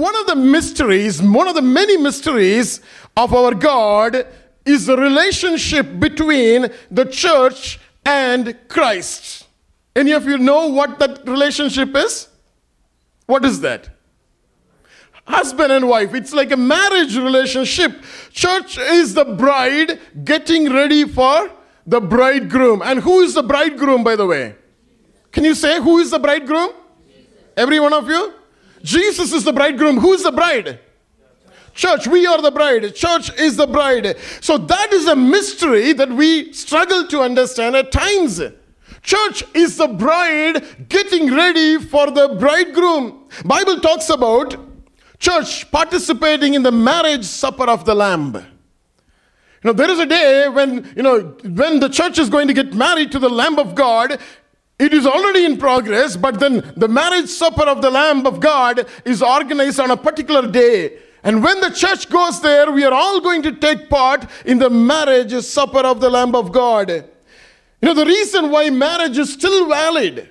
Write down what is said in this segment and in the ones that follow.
One of the mysteries, one of the many mysteries of our God is the relationship between the church and Christ. Any of you know what that relationship is? What is that? Husband and wife. It's like a marriage relationship. Church is the bride getting ready for the bridegroom. And who is the bridegroom, by the way? Can you say who is the bridegroom? Every one of you? Jesus is the bridegroom. Who is the bride? Church, we are the bride. Church is the bride. So that is a mystery that we struggle to understand at times. Church is the bride getting ready for the bridegroom. Bible talks about church participating in the marriage supper of the lamb. You know, there is a day when, you know, when the church is going to get married to the Lamb of God, it is already in progress, but then the marriage supper of the Lamb of God is organized on a particular day. And when the church goes there, we are all going to take part in the marriage supper of the Lamb of God. You know, the reason why marriage is still valid,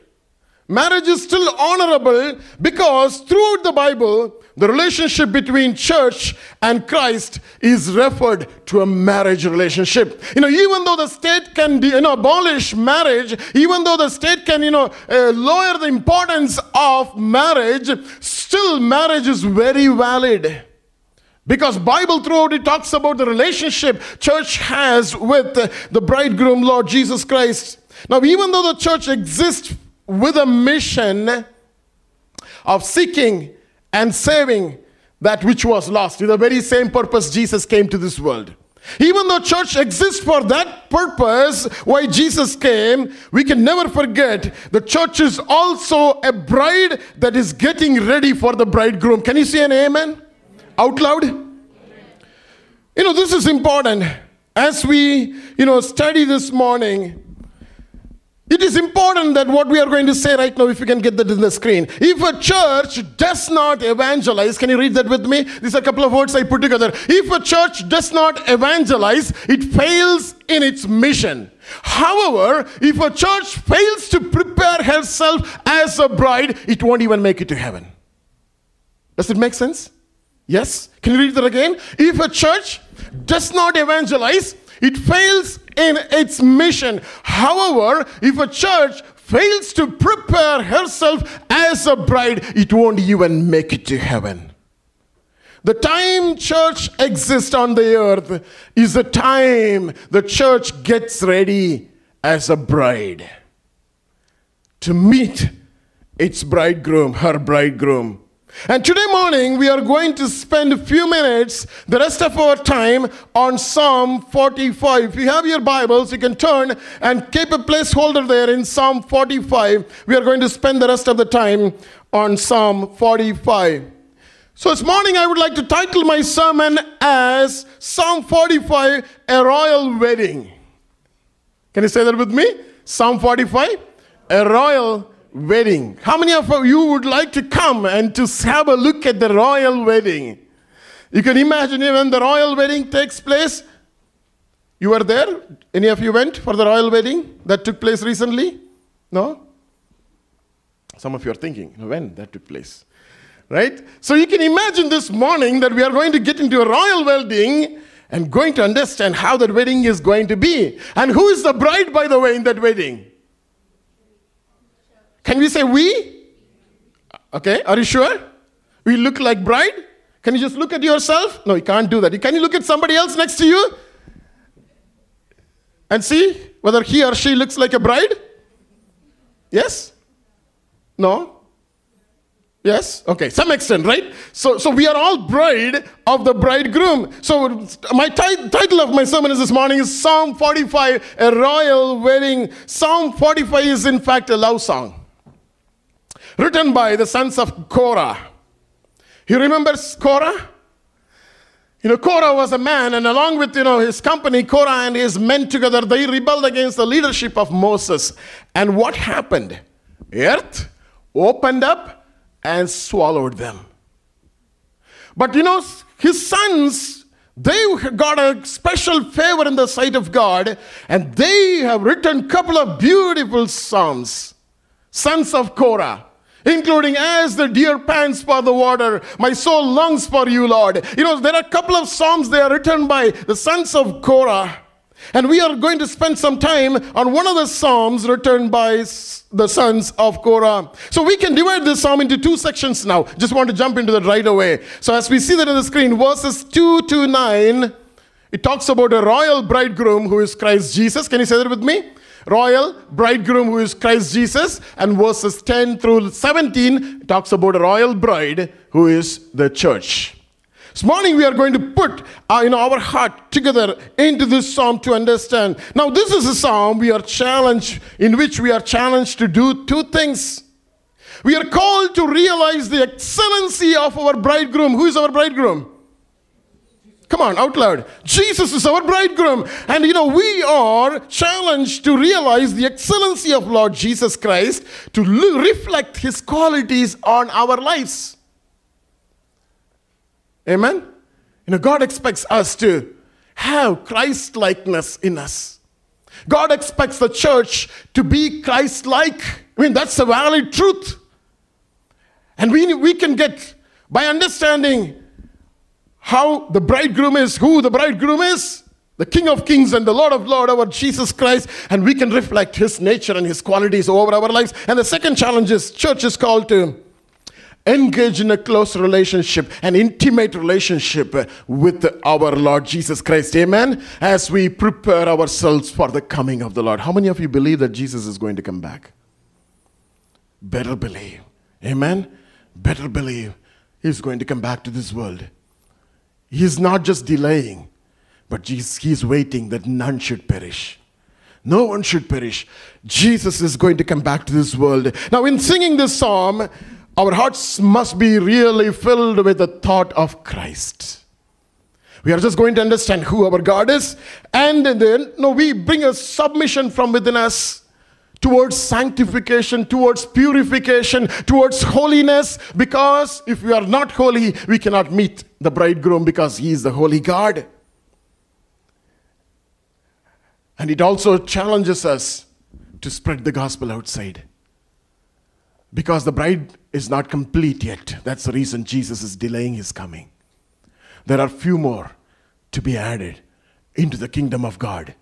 marriage is still honorable, because throughout the Bible, the relationship between church and Christ is referred to a marriage relationship. You know, even though the state can you know, abolish marriage, even though the state can you know uh, lower the importance of marriage, still marriage is very valid. Because Bible throughout it talks about the relationship church has with the bridegroom Lord Jesus Christ. Now, even though the church exists with a mission of seeking and saving that which was lost. With the very same purpose Jesus came to this world. Even though church exists for that purpose, why Jesus came, we can never forget the church is also a bride that is getting ready for the bridegroom. Can you say an amen? Out loud? You know, this is important. As we, you know, study this morning, it is important that what we are going to say right now, if you can get that in the screen. If a church does not evangelize, can you read that with me? These are a couple of words I put together. If a church does not evangelize, it fails in its mission. However, if a church fails to prepare herself as a bride, it won't even make it to heaven. Does it make sense? Yes? Can you read that again? If a church does not evangelize, it fails in its mission. However, if a church fails to prepare herself as a bride, it won't even make it to heaven. The time church exists on the earth is the time the church gets ready as a bride to meet its bridegroom, her bridegroom. And today morning, we are going to spend a few minutes, the rest of our time, on Psalm 45. If you have your Bibles, you can turn and keep a placeholder there in Psalm 45. We are going to spend the rest of the time on Psalm 45. So this morning, I would like to title my sermon as Psalm 45, a royal wedding. Can you say that with me? Psalm 45, a royal wedding. How many of you would like to come and to have a look at the royal wedding? You can imagine when the royal wedding takes place. You were there? Any of you went for the royal wedding that took place recently? No? Some of you are thinking, when that took place? Right? So you can imagine this morning that we are going to get into a royal wedding and going to understand how that wedding is going to be. And who is the bride, by the way, in that wedding? Can we say we? Okay, are you sure? We look like bride? Can you just look at yourself? No, you can't do that. Can you look at somebody else next to you and see whether he or she looks like a bride? Yes? No? Yes? Okay, some extent, right? So, so we are all bride of the bridegroom. So my t- title of my sermon is this morning is Psalm 45, a royal wedding. Psalm 45 is in fact a love song written by the sons of Korah. You remember Korah? You know, Korah was a man, and along with you know his company, Korah and his men together, they rebelled against the leadership of Moses. And what happened? Earth opened up and swallowed them. But you know, his sons, they got a special favor in the sight of God, and they have written a couple of beautiful psalms. Sons of Korah. Including as the deer pants for the water, my soul longs for you, Lord. You know, there are a couple of psalms they are written by the sons of Korah. And we are going to spend some time on one of the psalms written by the sons of Korah. So we can divide this psalm into two sections now. Just want to jump into that right away. So as we see that on the screen, verses 2 to 9, it talks about a royal bridegroom who is Christ Jesus. Can you say that with me? Royal bridegroom who is Christ Jesus. And verses 10 through 17 talks about a royal bride who is the church. This morning we are going to put uh, know, our heart together into this psalm to understand. Now this is a psalm we are challenged, in which we are challenged to do two things. We are called to realize the excellency of our bridegroom. Who is our bridegroom? Come on, out loud. Jesus is our bridegroom. And you know, we are challenged to realize the excellency of Lord Jesus Christ, to reflect his qualities on our lives. Amen? You know, God expects us to have Christ likeness in us. God expects the church to be Christ like. I mean, that's a valid truth. And we, we can get, by understanding how the bridegroom is, who the bridegroom is, the King of Kings and the Lord of Lords, our Jesus Christ, and we can reflect His nature and His qualities over our lives. And the second challenge is church is called to engage in a close relationship, an intimate relationship with our Lord Jesus Christ. Amen. As we prepare ourselves for the coming of the Lord. How many of you believe that Jesus is going to come back? Better believe. Amen. Better believe He's going to come back to this world. He's not just delaying, but He's waiting that none should perish. No one should perish. Jesus is going to come back to this world. Now, in singing this psalm, our hearts must be really filled with the thought of Christ. We are just going to understand who our God is, and then no, we bring a submission from within us towards sanctification, towards purification, towards holiness, because if we are not holy, we cannot meet the bridegroom because he is the holy God. And it also challenges us to spread the gospel outside. Because the bride is not complete yet. That's the reason Jesus is delaying his coming. There are few more to be added into the kingdom of God.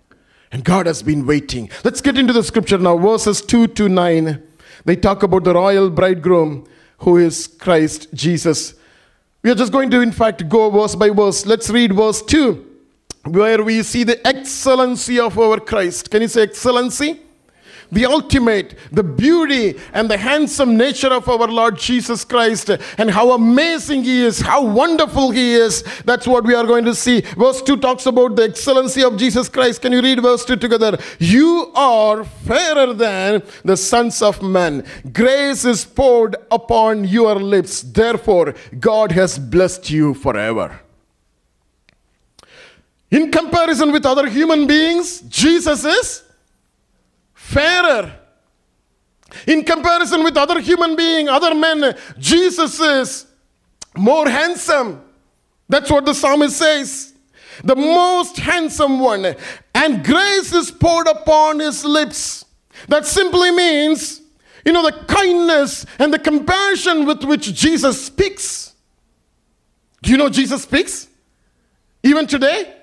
And God has been waiting. Let's get into the scripture now, verses 2 to 9. They talk about the royal bridegroom who is Christ Jesus. We are just going to, in fact, go verse by verse. Let's read verse 2, where we see the excellency of our Christ. Can you say excellency? The ultimate, the beauty and the handsome nature of our Lord Jesus Christ and how amazing He is, how wonderful He is. That's what we are going to see. Verse 2 talks about the excellency of Jesus Christ. Can you read verse 2 together? You are fairer than the sons of men. Grace is poured upon your lips. Therefore, God has blessed you forever. In comparison with other human beings, Jesus is fairer. In comparison with other human beings, other men, Jesus is more handsome. That's what the psalmist says. The most handsome one. And grace is poured upon his lips. That simply means, you know, the kindness and the compassion with which Jesus speaks. Do you know Jesus speaks? Even today?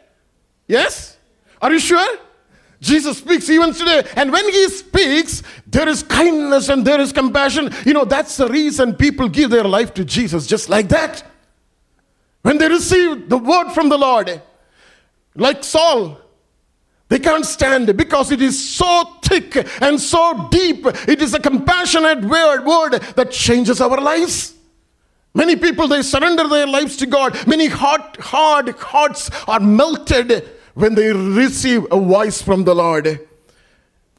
Yes? Are you sure? Jesus speaks even today. And when he speaks, there is kindness and there is compassion. You know, that's the reason people give their life to Jesus just like that. When they receive the word from the Lord, like Saul, they can't stand it because it is so thick and so deep. It is a compassionate word, word that changes our lives. Many people they surrender their lives to God. Many hard, hard hearts are melted when they receive a voice from the Lord.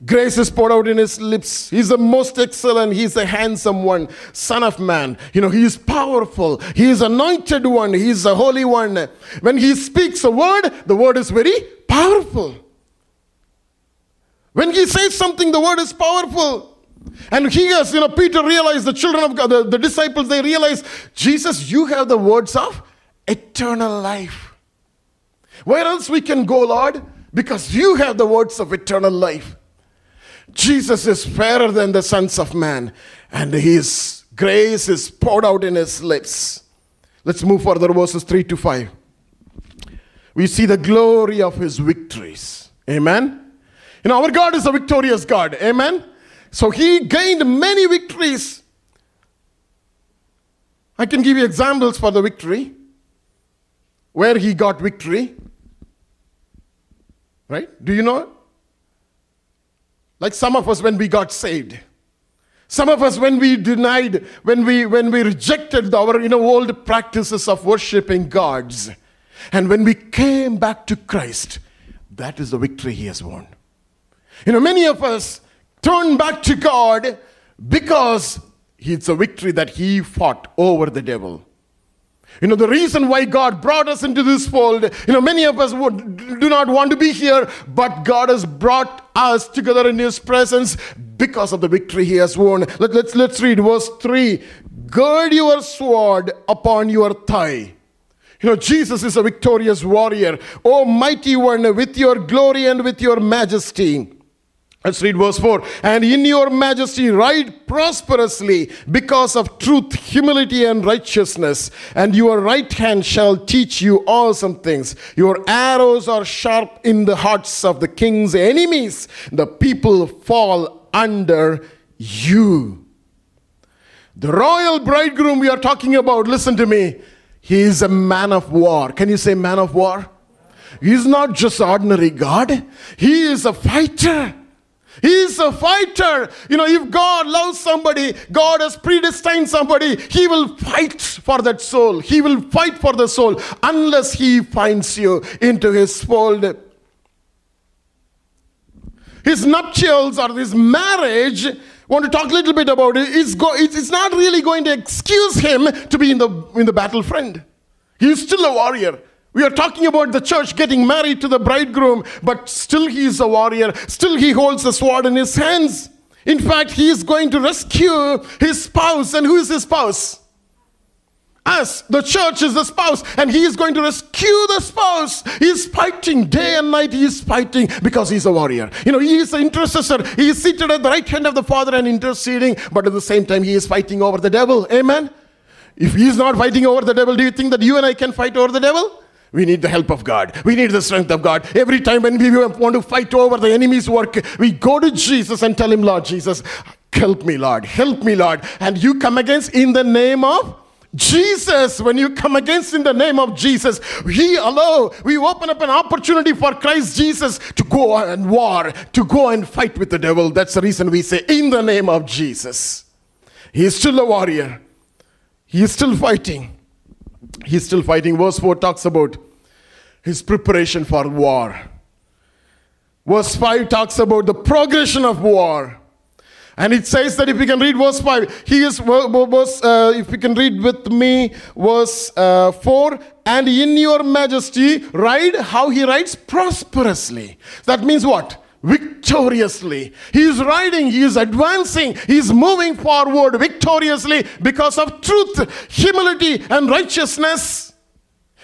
Grace is poured out in his lips. He's the most excellent. He's the handsome one, Son of Man. You know, he is powerful. He is anointed one. He is the holy one. When he speaks a word, the word is very powerful. When he says something, the word is powerful. And he has, you know, Peter realized, the children of God, the, the disciples, they realized, Jesus, you have the words of eternal life. Where else we can go, Lord? Because you have the words of eternal life. Jesus is fairer than the sons of man, and his Grace is poured out in his lips. Let's move further, verses 3 to 5. We see the glory of his victories. Amen. You know, our God is a victorious God. Amen. So he gained many victories. I can give you examples for the victory. Where he got victory. Right? Do you know? Like some of us when we got saved. Some of us when we denied, when we when we rejected our you know old practices of worshiping gods. And when we came back to Christ, that is the victory he has won. You know, many of us turn back to God because it's a victory that he fought over the devil. You know, the reason why God brought us into this fold, you know, many of us would, do not want to be here, but God has brought us together in His presence because of the victory He has won. Let, let's, let's read verse 3 Gird your sword upon your thigh. You know, Jesus is a victorious warrior. O mighty one, with your glory and with your majesty. Let's read verse 4. And in your majesty ride prosperously because of truth, humility, and righteousness. And your right hand shall teach you awesome things. Your arrows are sharp in the hearts of the king's enemies. The people fall under you. The royal bridegroom we are talking about, listen to me, he is a man of war. Can you say man of war? He's not just ordinary God, he is a fighter. He's a fighter. You know, if God loves somebody, God has predestined somebody, He will fight for that soul. He will fight for the soul unless He finds you into His fold. His nuptials or his marriage, want to talk a little bit about it, it's, go, it's not really going to excuse him to be in the, in the battlefront. He's still a warrior. We are talking about the church getting married to the bridegroom, but still he is a warrior. Still he holds the sword in his hands. In fact, he is going to rescue his spouse. And who is his spouse? Us. The church is the spouse. And he is going to rescue the spouse. He is fighting day and night. He is fighting because he's a warrior. You know, he is an intercessor. He is seated at the right hand of the Father and interceding. But at the same time, he is fighting over the devil. Amen. If he is not fighting over the devil, do you think that you and I can fight over the devil? We need the help of God. We need the strength of God. Every time when we want to fight over the enemy's work, we go to Jesus and tell him, Lord Jesus, help me, Lord. Help me, Lord. And you come against in the name of Jesus, when you come against in the name of Jesus, we allow, we open up an opportunity for Christ Jesus to go and war, to go and fight with the devil. That's the reason we say, in the name of Jesus. He is still a warrior, he is still fighting. He's still fighting. Verse 4 talks about his preparation for war. Verse 5 talks about the progression of war. And it says that if you can read verse 5, he is, verse, uh, if you can read with me, verse uh, 4, and in your majesty ride, how he rides prosperously. That means what? Victoriously. He is riding, he is advancing, he is moving forward victoriously because of truth, humility, and righteousness.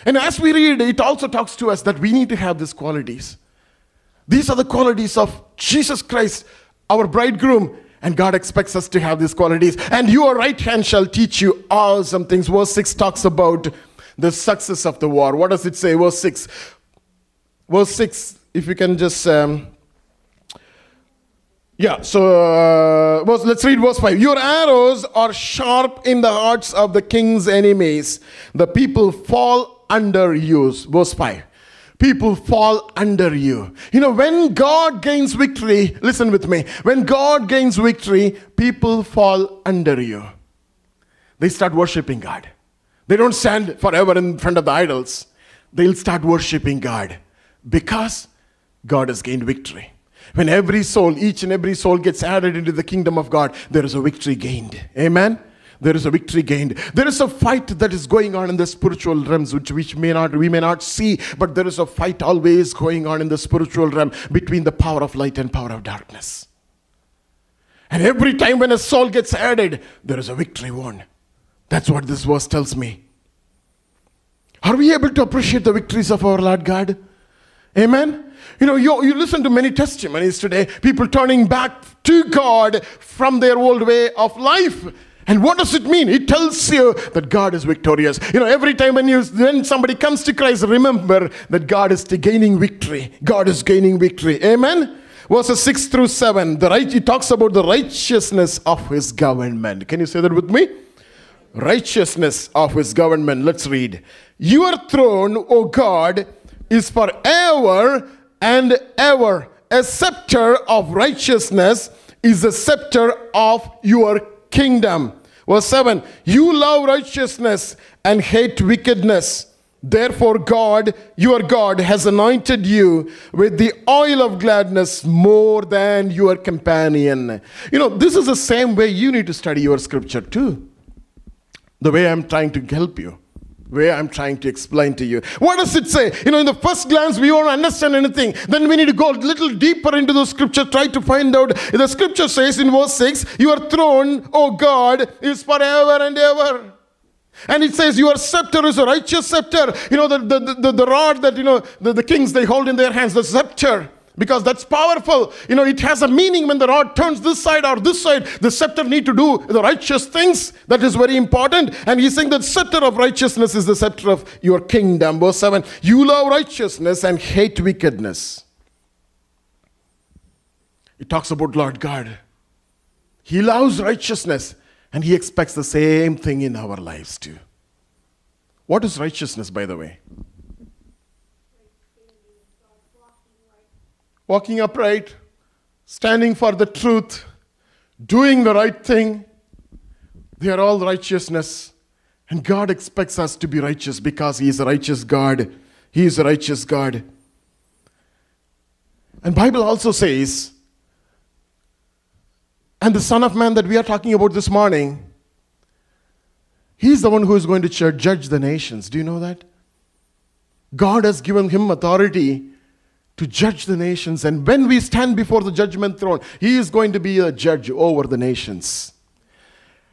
And as we read, it also talks to us that we need to have these qualities. These are the qualities of Jesus Christ, our bridegroom, and God expects us to have these qualities. And your right hand shall teach you all some things. Verse 6 talks about the success of the war. What does it say? Verse 6. Verse 6, if you can just. Um, yeah, so uh, let's read verse 5. Your arrows are sharp in the hearts of the king's enemies. The people fall under you. Verse 5 people fall under you. You know, when God gains victory, listen with me. When God gains victory, people fall under you. They start worshiping God. They don't stand forever in front of the idols. They'll start worshiping God because God has gained victory. When every soul, each and every soul gets added into the kingdom of God, there is a victory gained. Amen there is a victory gained. There is a fight that is going on in the spiritual realms, which, which may not, we may not see, but there is a fight always going on in the spiritual realm between the power of light and power of darkness. And every time when a soul gets added, there is a victory won. That's what this verse tells me. Are we able to appreciate the victories of our Lord God? Amen? You know, you, you listen to many testimonies today, people turning back to God from their old way of life And what does it mean? It tells you that God is victorious. You know, every time when you when somebody comes to Christ, remember that God is gaining victory. God is gaining victory. Amen. Verses 6 through 7, the right, he talks about the righteousness of his government. Can you say that with me? Righteousness of his government. Let's read. Your throne, O God, is forever and ever. A scepter of righteousness is the scepter of your kingdom. Verse 7 You love righteousness and hate wickedness. Therefore, God, your God, has anointed you with the oil of gladness more than your companion. You know, this is the same way you need to study your scripture too. The way I'm trying to help you way I'm trying to explain to you. What does it say? You know, in the first glance, we won't understand anything. Then we need to go a little deeper into the scripture, try to find out. The scripture says in verse 6, Your throne, O God, is forever and ever. And it says, Your scepter is a righteous scepter. You know, the, the, the, the rod that, you know, the, the kings, they hold in their hands, the scepter because that's powerful. You know it has a meaning when the rod turns this side or this side. The scepter need to do the righteous things. That is very important. And he's saying that scepter of righteousness is the scepter of your kingdom. Verse 7 you love righteousness and hate wickedness. It talks about lord god. He loves righteousness and he expects the same thing in our lives too. What is righteousness by the way walking upright, standing for the truth, doing the right thing. They are all righteousness. And God expects us to be righteous because He is a righteous God. He is a righteous God. And Bible also says, and the Son of Man that we are talking about this morning, He's the one who is going to judge the nations. Do you know that? God has given him authority to judge the nations. And when we stand before the judgment throne, He is going to be a judge over the nations.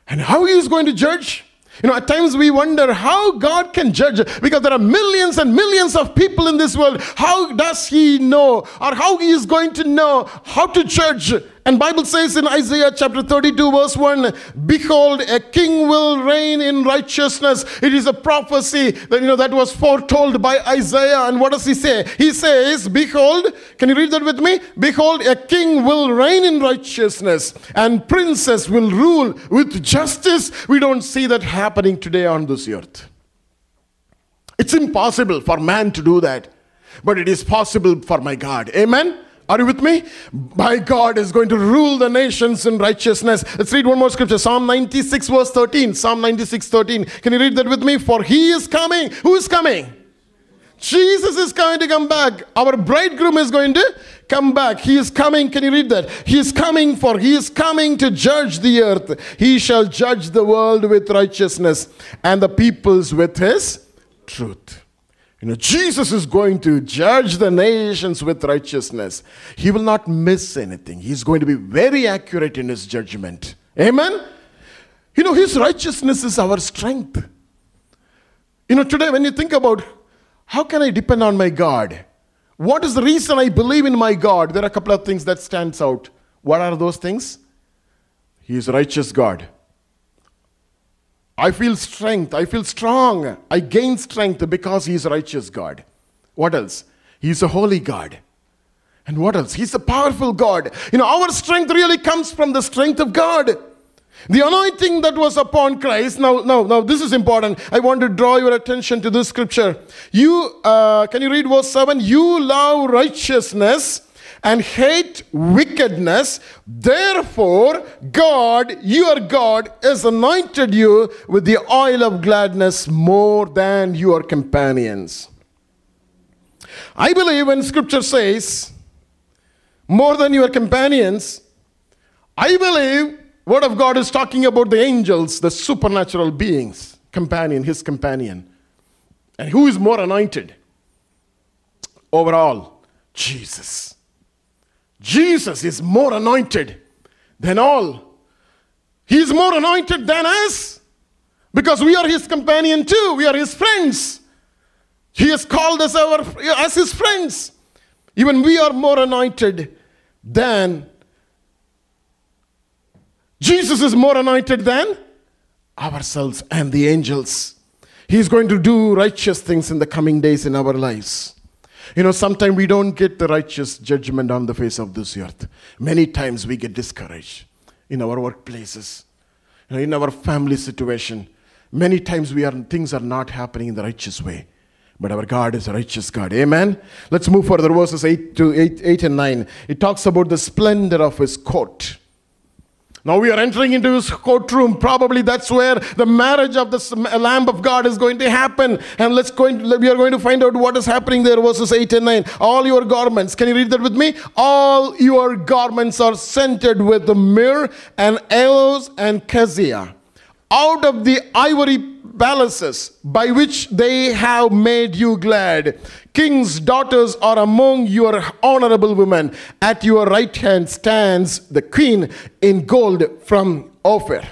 And how He is going to judge? You know, at times we wonder how God can judge because there are millions and millions of people in this world. How does He know or how He is going to know how to judge? And Bible says in Isaiah chapter 32 verse 1, behold a king will reign in righteousness. It is a prophecy that you know that was foretold by Isaiah and what does he say? He says, behold, can you read that with me? Behold a king will reign in righteousness and princes will rule with justice. We don't see that happening today on this earth. It's impossible for man to do that, but it is possible for my God. Amen. Are you with me? My God is going to rule the nations in righteousness. Let's read one more scripture. Psalm 96, verse 13. Psalm 96, 13. Can you read that with me? For he is coming. Who is coming? Jesus is going to come back. Our bridegroom is going to come back. He is coming. Can you read that? He is coming for he is coming to judge the earth. He shall judge the world with righteousness and the peoples with his truth. You know, Jesus is going to judge the nations with righteousness. He will not miss anything. He's going to be very accurate in his judgment. Amen? You know, his righteousness is our strength. You know, today when you think about how can I depend on my God? What is the reason I believe in my God? There are a couple of things that stands out. What are those things? He is righteous God. I feel strength. I feel strong. I gain strength because He is righteous God. What else? He is a holy God. And what else? He's a powerful God. You know, our strength really comes from the strength of God. The anointing that was upon Christ. Now, now, now, this is important. I want to draw your attention to this scripture. You, uh, can you read verse 7? You love righteousness and hate wickedness. Therefore, God, your God, has anointed you with the oil of gladness more than your companions. I believe when scripture says, more than your companions, I believe word of God is talking about the angels, the supernatural beings, companion, his companion. And who is more anointed? Overall, Jesus. Jesus is more anointed than all. He is more anointed than us because we are his companion too. We are his friends. He has called us our, as his friends. Even we are more anointed than Jesus is more anointed than ourselves and the angels. He's going to do righteous things in the coming days in our lives. You know, sometimes we don't get the righteous judgment on the face of this earth. Many times we get discouraged in our workplaces, you know, in our family situation. Many times we are, things are not happening in the righteous way. But our God is a righteous God. Amen. Let's move further. Verses 8 to 8, 8 and 9. It talks about the splendor of his court. Now we are entering into his courtroom. Probably that's where the marriage of the Lamb of God is going to happen. And let's go we are going to find out what is happening there. Verses 8 and 9. All your garments, can you read that with me? All your garments are scented with the myrrh and aloes and cassia. Out of the ivory palaces by which they have made you glad. King's daughters are among your honorable women. At your right hand stands the queen in gold from Ophir.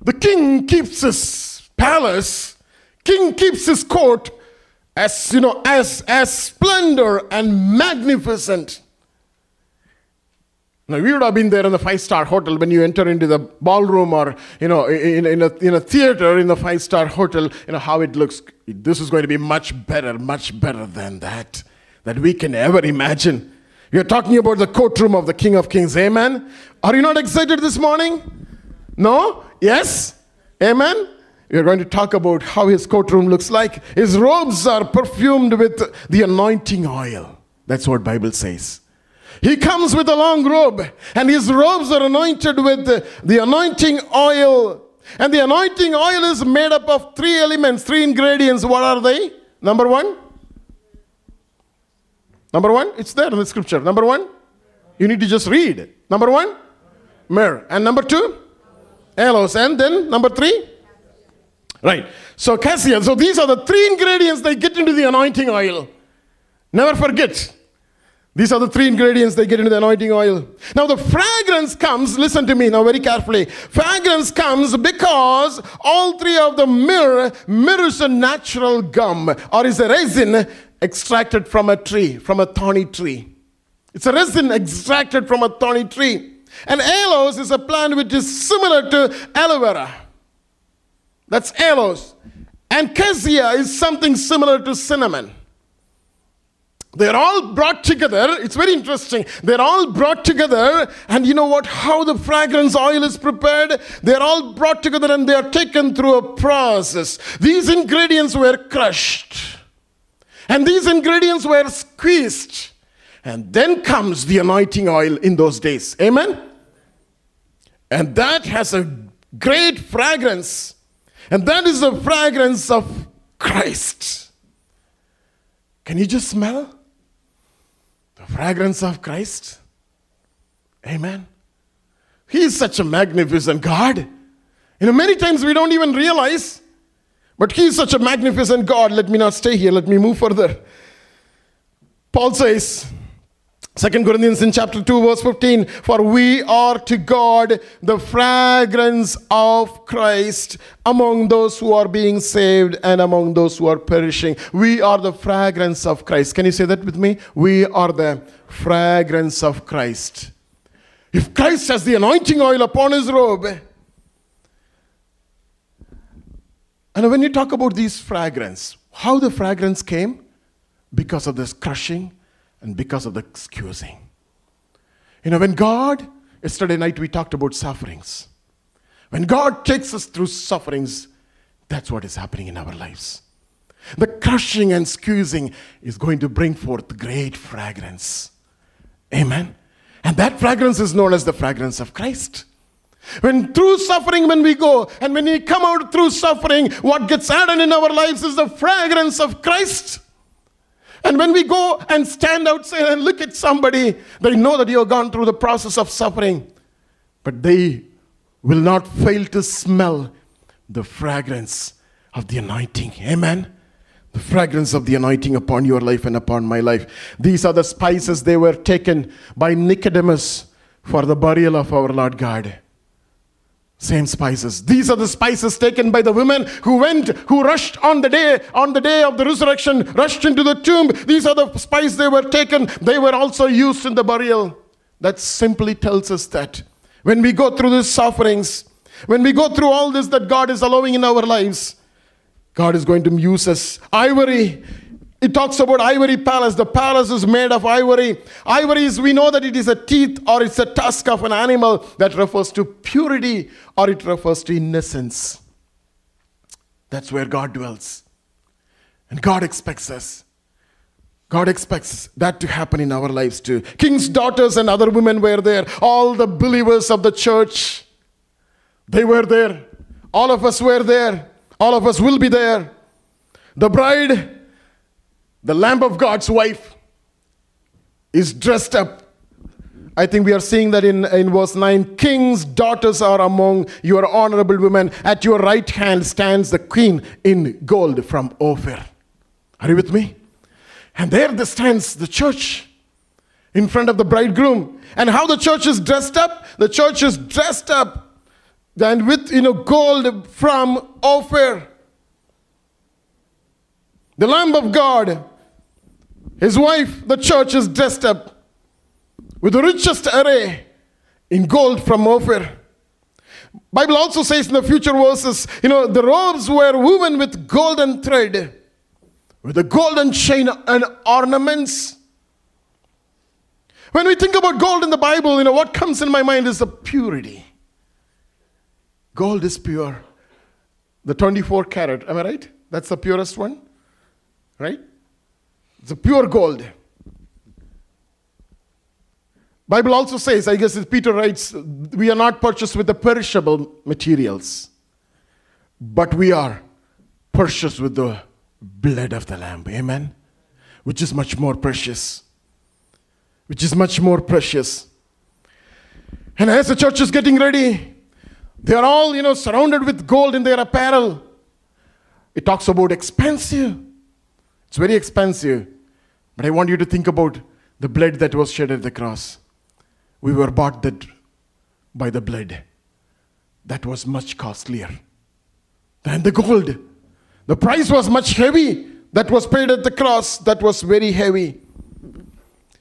The king keeps his palace, king keeps his court as you know as as splendor and magnificent now, we would have been there in the five-star hotel when you enter into the ballroom or, you know, in, in, a, in a theater in the five-star hotel, you know, how it looks. This is going to be much better, much better than that, that we can ever imagine. You're talking about the courtroom of the King of Kings. Amen? Are you not excited this morning? No? Yes? Amen? We're going to talk about how his courtroom looks like. His robes are perfumed with the anointing oil. That's what Bible says. He comes with a long robe, and his robes are anointed with the anointing oil. And the anointing oil is made up of three elements, three ingredients. What are they? Number one? Number one? It's there in the scripture. Number one? You need to just read. Number one? Myrrh. And number two? Aloes. And then number three? Right. So cassia. So these are the three ingredients they get into the anointing oil. Never forget. These are the three ingredients they get into the anointing oil. Now, the fragrance comes, listen to me now very carefully. Fragrance comes because all three of the myrrh myrrh's a natural gum or is a resin extracted from a tree, from a thorny tree. It's a resin extracted from a thorny tree. And aloes is a plant which is similar to aloe vera. That's aloes. And cassia is something similar to cinnamon. They're all brought together. It's very interesting. They're all brought together, and you know what? How the fragrance oil is prepared? They're all brought together and they are taken through a process. These ingredients were crushed, and these ingredients were squeezed. And then comes the anointing oil in those days. Amen? And that has a great fragrance. And that is the fragrance of Christ. Can you just smell? The fragrance of Christ. Amen. He is such a magnificent God. You know, many times we don't even realize, but He is such a magnificent God. Let me not stay here, let me move further. Paul says, Second Corinthians in chapter 2, verse 15, for we are to God the fragrance of Christ among those who are being saved and among those who are perishing. We are the fragrance of Christ. Can you say that with me? We are the fragrance of Christ. If Christ has the anointing oil upon his robe, and when you talk about these fragrance, how the fragrance came? Because of this crushing and because of the excusing. You know, when God, yesterday night we talked about sufferings. When God takes us through sufferings, that's what is happening in our lives. The crushing and squeezing is going to bring forth great fragrance. Amen. And that fragrance is known as the fragrance of Christ. When through suffering, when we go, and when we come out through suffering, what gets added in our lives is the fragrance of Christ. And when we go and stand outside and look at somebody, they know that you have gone through the process of suffering, but they will not fail to smell the fragrance of the anointing. Amen. The fragrance of the anointing upon your life and upon my life. These are the spices they were taken by Nicodemus for the burial of our Lord God. Same spices. These are the spices taken by the women who went, who rushed on the day, on the day of the resurrection, rushed into the tomb. These are the spices they were taken. They were also used in the burial. That simply tells us that when we go through these sufferings, when we go through all this that God is allowing in our lives, God is going to use us. Ivory, it talks about ivory palace. The palace is made of ivory. Ivory is, we know that it is a teeth or it's a tusk of an animal that refers to purity or it refers to innocence. That's where God dwells. And God expects us. God expects that to happen in our lives too. King's daughters and other women were there. All the believers of the church, they were there. All of us were there. All of us will be there. The bride, the Lamb of God's wife, is dressed up. I think we are seeing that in, in verse 9 King's daughters are among your honorable women. At your right hand stands the queen in gold from Ophir. Are you with me? And there stands the church in front of the bridegroom. And how the church is dressed up? The church is dressed up and with you know gold from Ophir. The Lamb of God, his wife, the church is dressed up with the richest array in gold from Ophir. Bible also says in the future verses, you know, the robes were woven with golden thread with a golden chain and ornaments. When we think about gold in the Bible, you know, what comes in my mind is the purity. Gold is pure. The 24 karat, am I right? That's the purest one, right? It's a pure gold. Bible also says, I guess Peter writes, we are not purchased with the perishable materials, but we are purchased with the blood of the Lamb. Amen? Which is much more precious. Which is much more precious. And as the church is getting ready, they are all, you know, surrounded with gold in their apparel. It talks about expensive. It's very expensive. But I want you to think about the blood that was shed at the cross. We were bought that by the blood. That was much costlier than the gold. The price was much heavy that was paid at the cross, that was very heavy.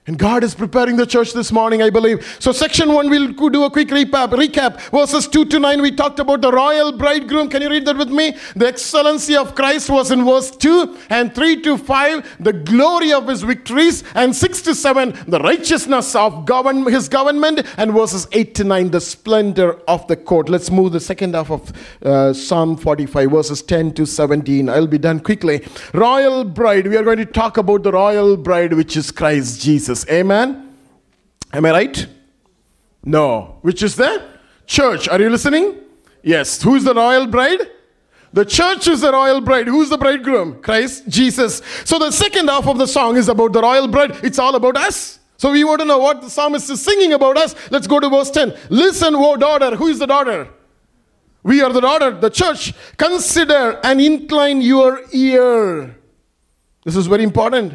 And God is preparing the church this morning, I believe. So, section one, we'll do a quick recap. Recap verses two to nine. We talked about the royal bridegroom. Can you read that with me? The excellency of Christ was in verse two, and three to five, the glory of his victories, and six to seven, the righteousness of govern- his government, and verses eight to nine, the splendor of the court. Let's move the second half of uh, Psalm 45, verses 10 to 17. I'll be done quickly. Royal bride. We are going to talk about the royal bride, which is Christ Jesus. Jesus. Amen? Am I right? No. Which is the church. Are you listening? Yes. Who's the royal bride? The church is the royal bride. Who's the bridegroom? Christ Jesus. So the second half of the song is about the royal bride. It's all about us. So we want to know what the psalmist is singing about us. Let's go to verse 10. Listen, O daughter. Who is the daughter? We are the daughter, the church. Consider and incline your ear. This is very important.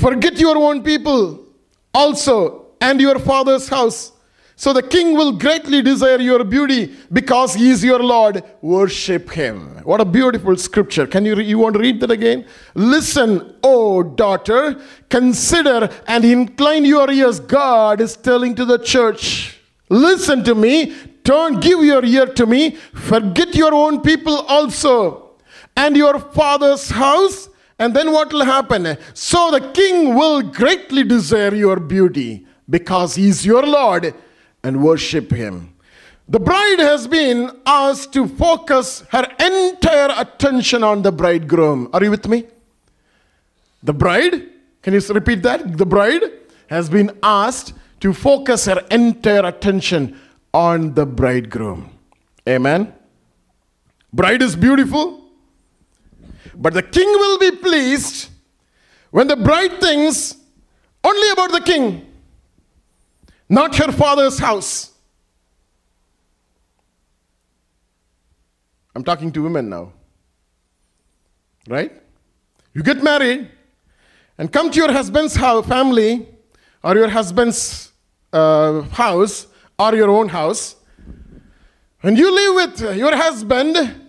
Forget your own people also and your father's house. So the king will greatly desire your beauty because he is your Lord. Worship him. What a beautiful scripture. Can you, you want to read that again? Listen, O daughter, consider and incline your ears. God is telling to the church, listen to me, turn, give your ear to me, forget your own people also, and your father's house and then what will happen? So the king will greatly desire your beauty because he is your Lord and worship him. The bride has been asked to focus her entire attention on the bridegroom. Are you with me? The bride, can you repeat that? The bride has been asked to focus her entire attention on the bridegroom. Amen. Bride is beautiful. But the king will be pleased when the bride thinks only about the king, not her father's house. I'm talking to women now. Right? You get married and come to your husband's house, family or your husband's uh, house or your own house. When you live with your husband,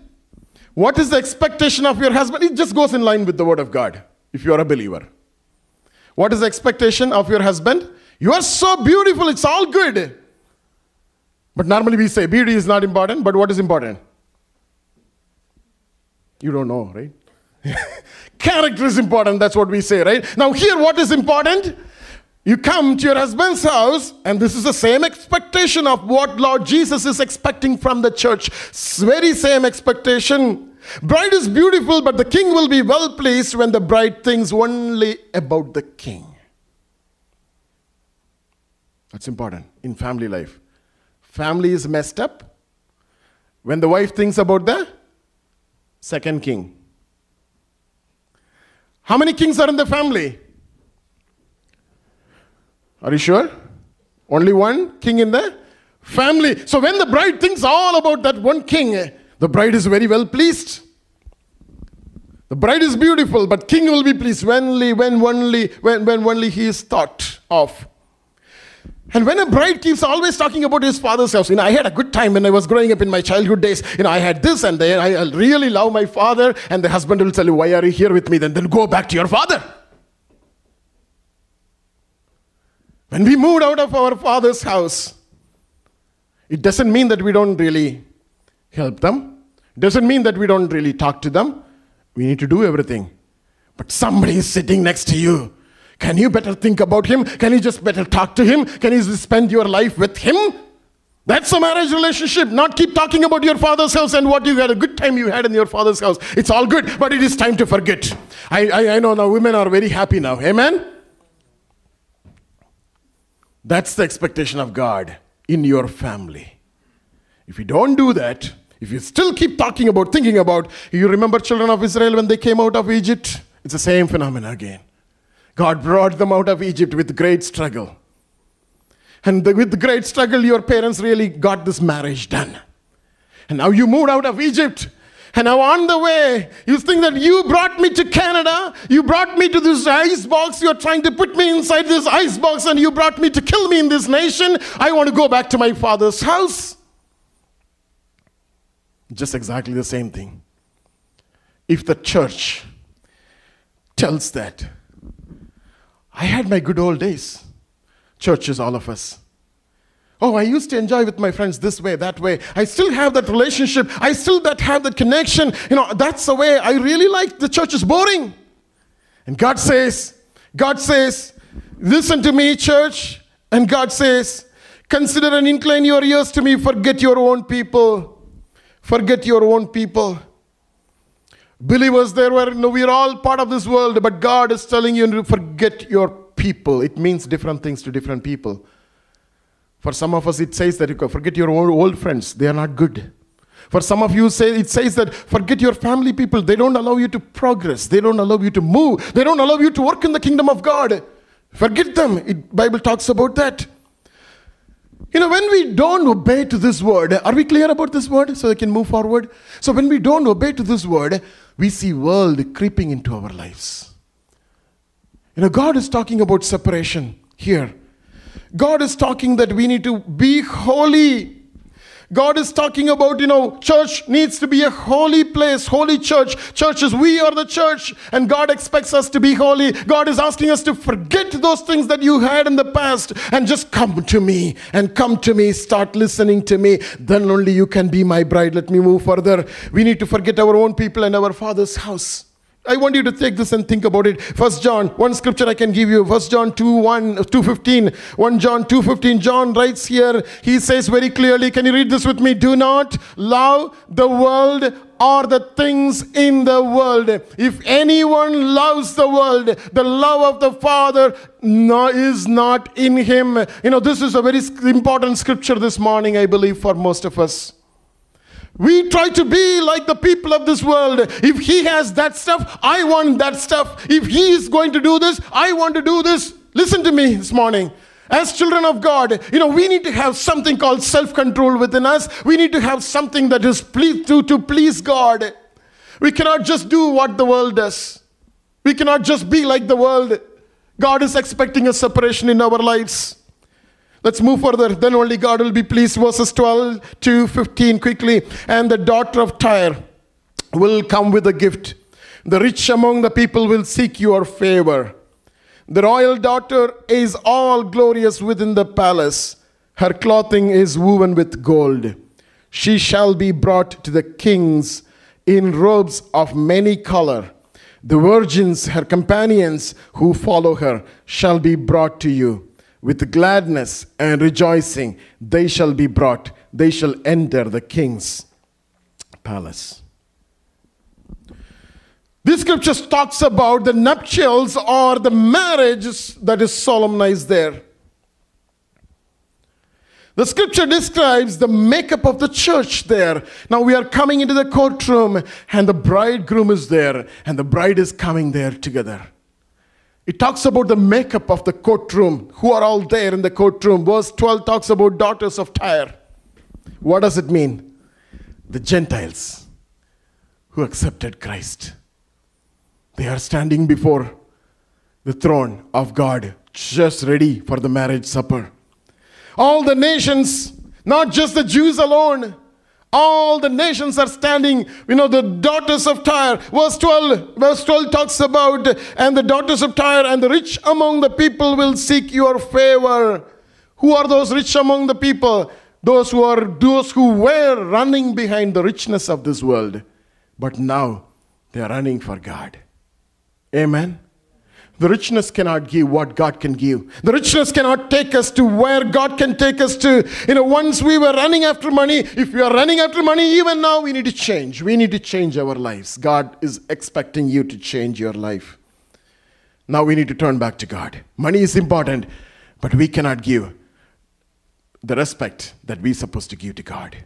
what is the expectation of your husband? It just goes in line with the word of God if you are a believer. What is the expectation of your husband? You are so beautiful, it's all good. But normally we say beauty is not important, but what is important? You don't know, right? Character is important, that's what we say, right? Now, here, what is important? You come to your husband's house, and this is the same expectation of what Lord Jesus is expecting from the church. Very same expectation. Bride is beautiful, but the king will be well pleased when the bride thinks only about the king. That's important in family life. Family is messed up when the wife thinks about the second king. How many kings are in the family? Are you sure? Only one king in the family. So when the bride thinks all about that one king, eh, the bride is very well pleased. The bride is beautiful, but king will be pleased when only, when only, when, when only he is thought of. And when a bride keeps always talking about his father's house, you know, I had a good time when I was growing up in my childhood days. You know, I had this and then I really love my father. And the husband will tell you, Why are you here with me? Then, then go back to your father. When we moved out of our father's house, it doesn't mean that we don't really help them. It doesn't mean that we don't really talk to them. We need to do everything. But somebody is sitting next to you. Can you better think about him? Can you just better talk to him? Can you spend your life with him? That's a marriage relationship. Not keep talking about your father's house and what you had a good time you had in your father's house. It's all good, but it is time to forget. I, I, I know now women are very happy now. Amen? That's the expectation of God in your family. If you don't do that, if you still keep talking about, thinking about, you remember children of Israel when they came out of Egypt? It's the same phenomenon again. God brought them out of Egypt with great struggle. And the, with great struggle, your parents really got this marriage done. And now you moved out of Egypt and now on the way, you think that you brought me to Canada, you brought me to this ice box, you're trying to put me inside this ice box, and you brought me to kill me in this nation. I want to go back to my father's house. Just exactly the same thing. If the church tells that, I had my good old days, churches, all of us. Oh, I used to enjoy with my friends this way, that way. I still have that relationship. I still that have that connection. You know, that's the way I really like the church is boring. And God says, God says, listen to me, church. And God says, consider and incline your ears to me. Forget your own people. Forget your own people. Believers, there were, no, we're all part of this world, but God is telling you to forget your people. It means different things to different people. For some of us, it says that you forget your old friends, they are not good. For some of you, say it says that forget your family people, they don't allow you to progress, they don't allow you to move, they don't allow you to work in the kingdom of God. Forget them. Bible talks about that. You know, when we don't obey to this word, are we clear about this word so we can move forward? So when we don't obey to this word, we see world creeping into our lives. You know, God is talking about separation here. God is talking that we need to be holy. God is talking about, you know, church needs to be a holy place, holy church. Churches, we are the church, and God expects us to be holy. God is asking us to forget those things that you had in the past and just come to me and come to me, start listening to me. Then only you can be my bride. Let me move further. We need to forget our own people and our Father's house. I want you to take this and think about it. First John, one scripture I can give you. First John 2 1, 2 15. 1 John 2 15. John writes here, he says very clearly, can you read this with me? Do not love the world or the things in the world. If anyone loves the world, the love of the Father no, is not in him. You know, this is a very important scripture this morning, I believe, for most of us. We try to be like the people of this world. If he has that stuff, I want that stuff. If he is going to do this, I want to do this. Listen to me this morning. As children of God, you know, we need to have something called self control within us. We need to have something that is pleased to, to please God. We cannot just do what the world does, we cannot just be like the world. God is expecting a separation in our lives. Let's move further. Then only God will be pleased. Verses 12 to 15 quickly. And the daughter of Tyre will come with a gift. The rich among the people will seek your favor. The royal daughter is all glorious within the palace. Her clothing is woven with gold. She shall be brought to the kings in robes of many color. The virgins, her companions who follow her, shall be brought to you. With gladness and rejoicing, they shall be brought. They shall enter the king's palace. This scripture talks about the nuptials or the marriage that is solemnized there. The scripture describes the makeup of the church there. Now we are coming into the courtroom, and the bridegroom is there, and the bride is coming there together. It talks about the makeup of the courtroom. Who are all there in the courtroom? Verse 12 talks about daughters of Tyre. What does it mean? The Gentiles who accepted Christ. They are standing before the throne of God, just ready for the marriage supper. All the nations, not just the Jews alone, all the nations are standing, you know, the daughters of Tyre. Verse 12, verse 12 talks about, and the daughters of Tyre and the rich among the people will seek your favor. Who are those rich among the people? Those who are those who were running behind the richness of this world. But now they are running for God. Amen. The richness cannot give what God can give. The richness cannot take us to where God can take us to. You know, once we were running after money, if we are running after money, even now we need to change. We need to change our lives. God is expecting you to change your life. Now we need to turn back to God. Money is important, but we cannot give the respect that we're supposed to give to God.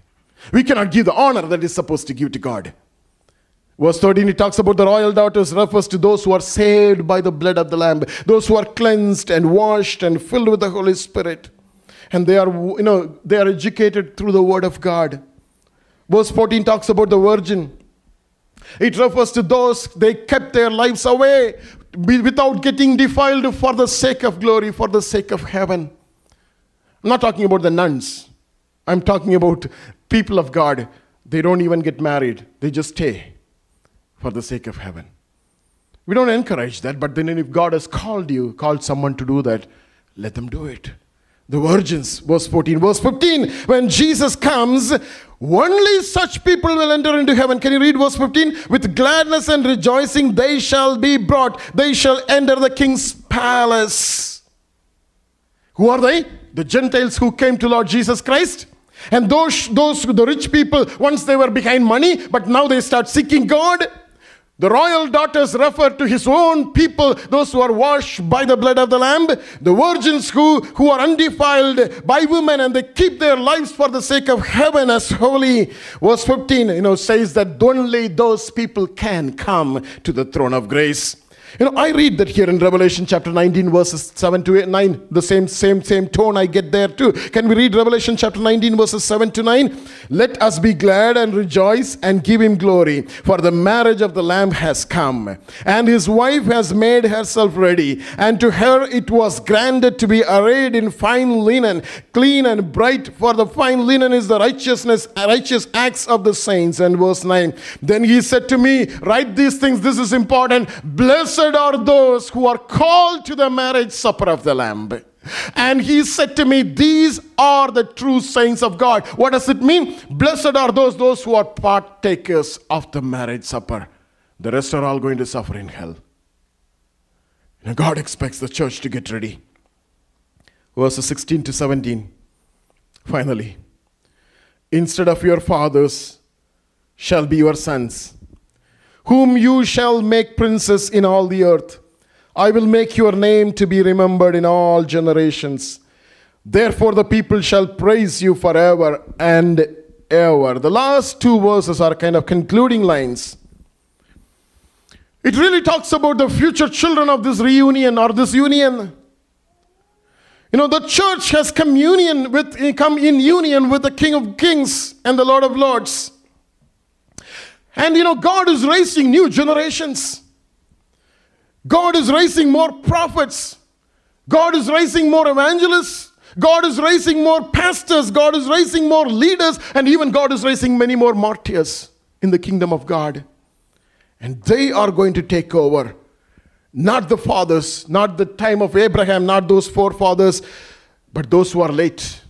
We cannot give the honor that is supposed to give to God. Verse 13, it talks about the royal daughters, refers to those who are saved by the blood of the Lamb, those who are cleansed and washed and filled with the Holy Spirit. And they are, you know, they are educated through the word of God. Verse 14 talks about the virgin. It refers to those they kept their lives away without getting defiled for the sake of glory, for the sake of heaven. I'm not talking about the nuns. I'm talking about people of God. They don't even get married, they just stay for the sake of heaven. We don't encourage that, but then if God has called you, called someone to do that, let them do it. The virgins, verse 14. Verse 15, when Jesus comes, only such people will enter into heaven. Can you read verse 15? With gladness and rejoicing they shall be brought. They shall enter the king's palace. Who are they? The Gentiles who came to Lord Jesus Christ. And those, those the rich people, once they were behind money, but now they start seeking God. The royal daughters refer to his own people, those who are washed by the blood of the Lamb, the virgins who, who are undefiled by women and they keep their lives for the sake of heaven as holy. Verse 15, you know, says that only those people can come to the throne of grace. You know, I read that here in Revelation chapter 19, verses 7 to 8, 9, the same, same, same tone I get there too. Can we read Revelation chapter 19, verses 7 to 9? Let us be glad and rejoice and give him glory, for the marriage of the Lamb has come, and his wife has made herself ready, and to her it was granted to be arrayed in fine linen, clean and bright, for the fine linen is the righteousness, righteous acts of the saints. And verse 9, then he said to me, Write these things, this is important. Blessed Blessed are those who are called to the marriage supper of the Lamb. And he said to me, These are the true saints of God. What does it mean? Blessed are those, those who are partakers of the marriage supper. The rest are all going to suffer in hell. And God expects the church to get ready. Verses 16 to 17. Finally, instead of your fathers shall be your sons whom you shall make princes in all the earth. I will make your name to be remembered in all generations. Therefore, the people shall praise you forever and ever. The last two verses are kind of concluding lines. It really talks about the future children of this reunion or this union. You know, the church has communion with, come in union with the King of Kings and the Lord of Lords. And you know, God is raising new generations. God is raising more prophets. God is raising more evangelists. God is raising more pastors. God is raising more leaders. And even God is raising many more martyrs in the kingdom of God. And they are going to take over. Not the fathers, not the time of Abraham, not those forefathers, but those who are late.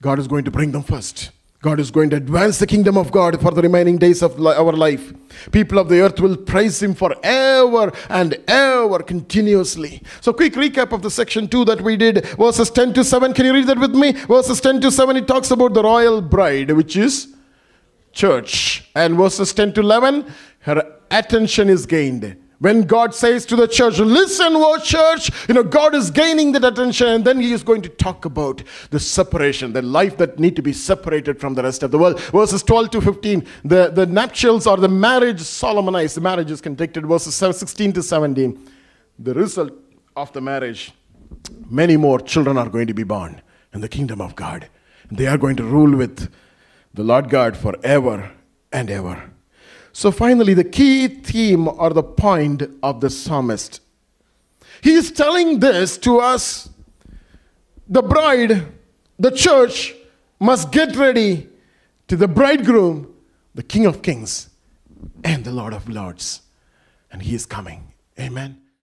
God is going to bring them first. God is going to advance the kingdom of God for the remaining days of our life. People of the earth will praise Him forever and ever continuously. So, quick recap of the section 2 that we did verses 10 to 7. Can you read that with me? Verses 10 to 7, it talks about the royal bride, which is church. And verses 10 to 11, her attention is gained. When God says to the church, listen, oh church, you know, God is gaining that attention, and then He is going to talk about the separation, the life that need to be separated from the rest of the world. Verses 12 to 15, the, the nuptials or the marriage solemnized, the marriage is conducted. Verses 16 to 17, the result of the marriage, many more children are going to be born in the kingdom of God. They are going to rule with the Lord God forever and ever. So, finally, the key theme or the point of the psalmist. He is telling this to us. The bride, the church, must get ready to the bridegroom, the King of Kings and the Lord of Lords. And he is coming. Amen.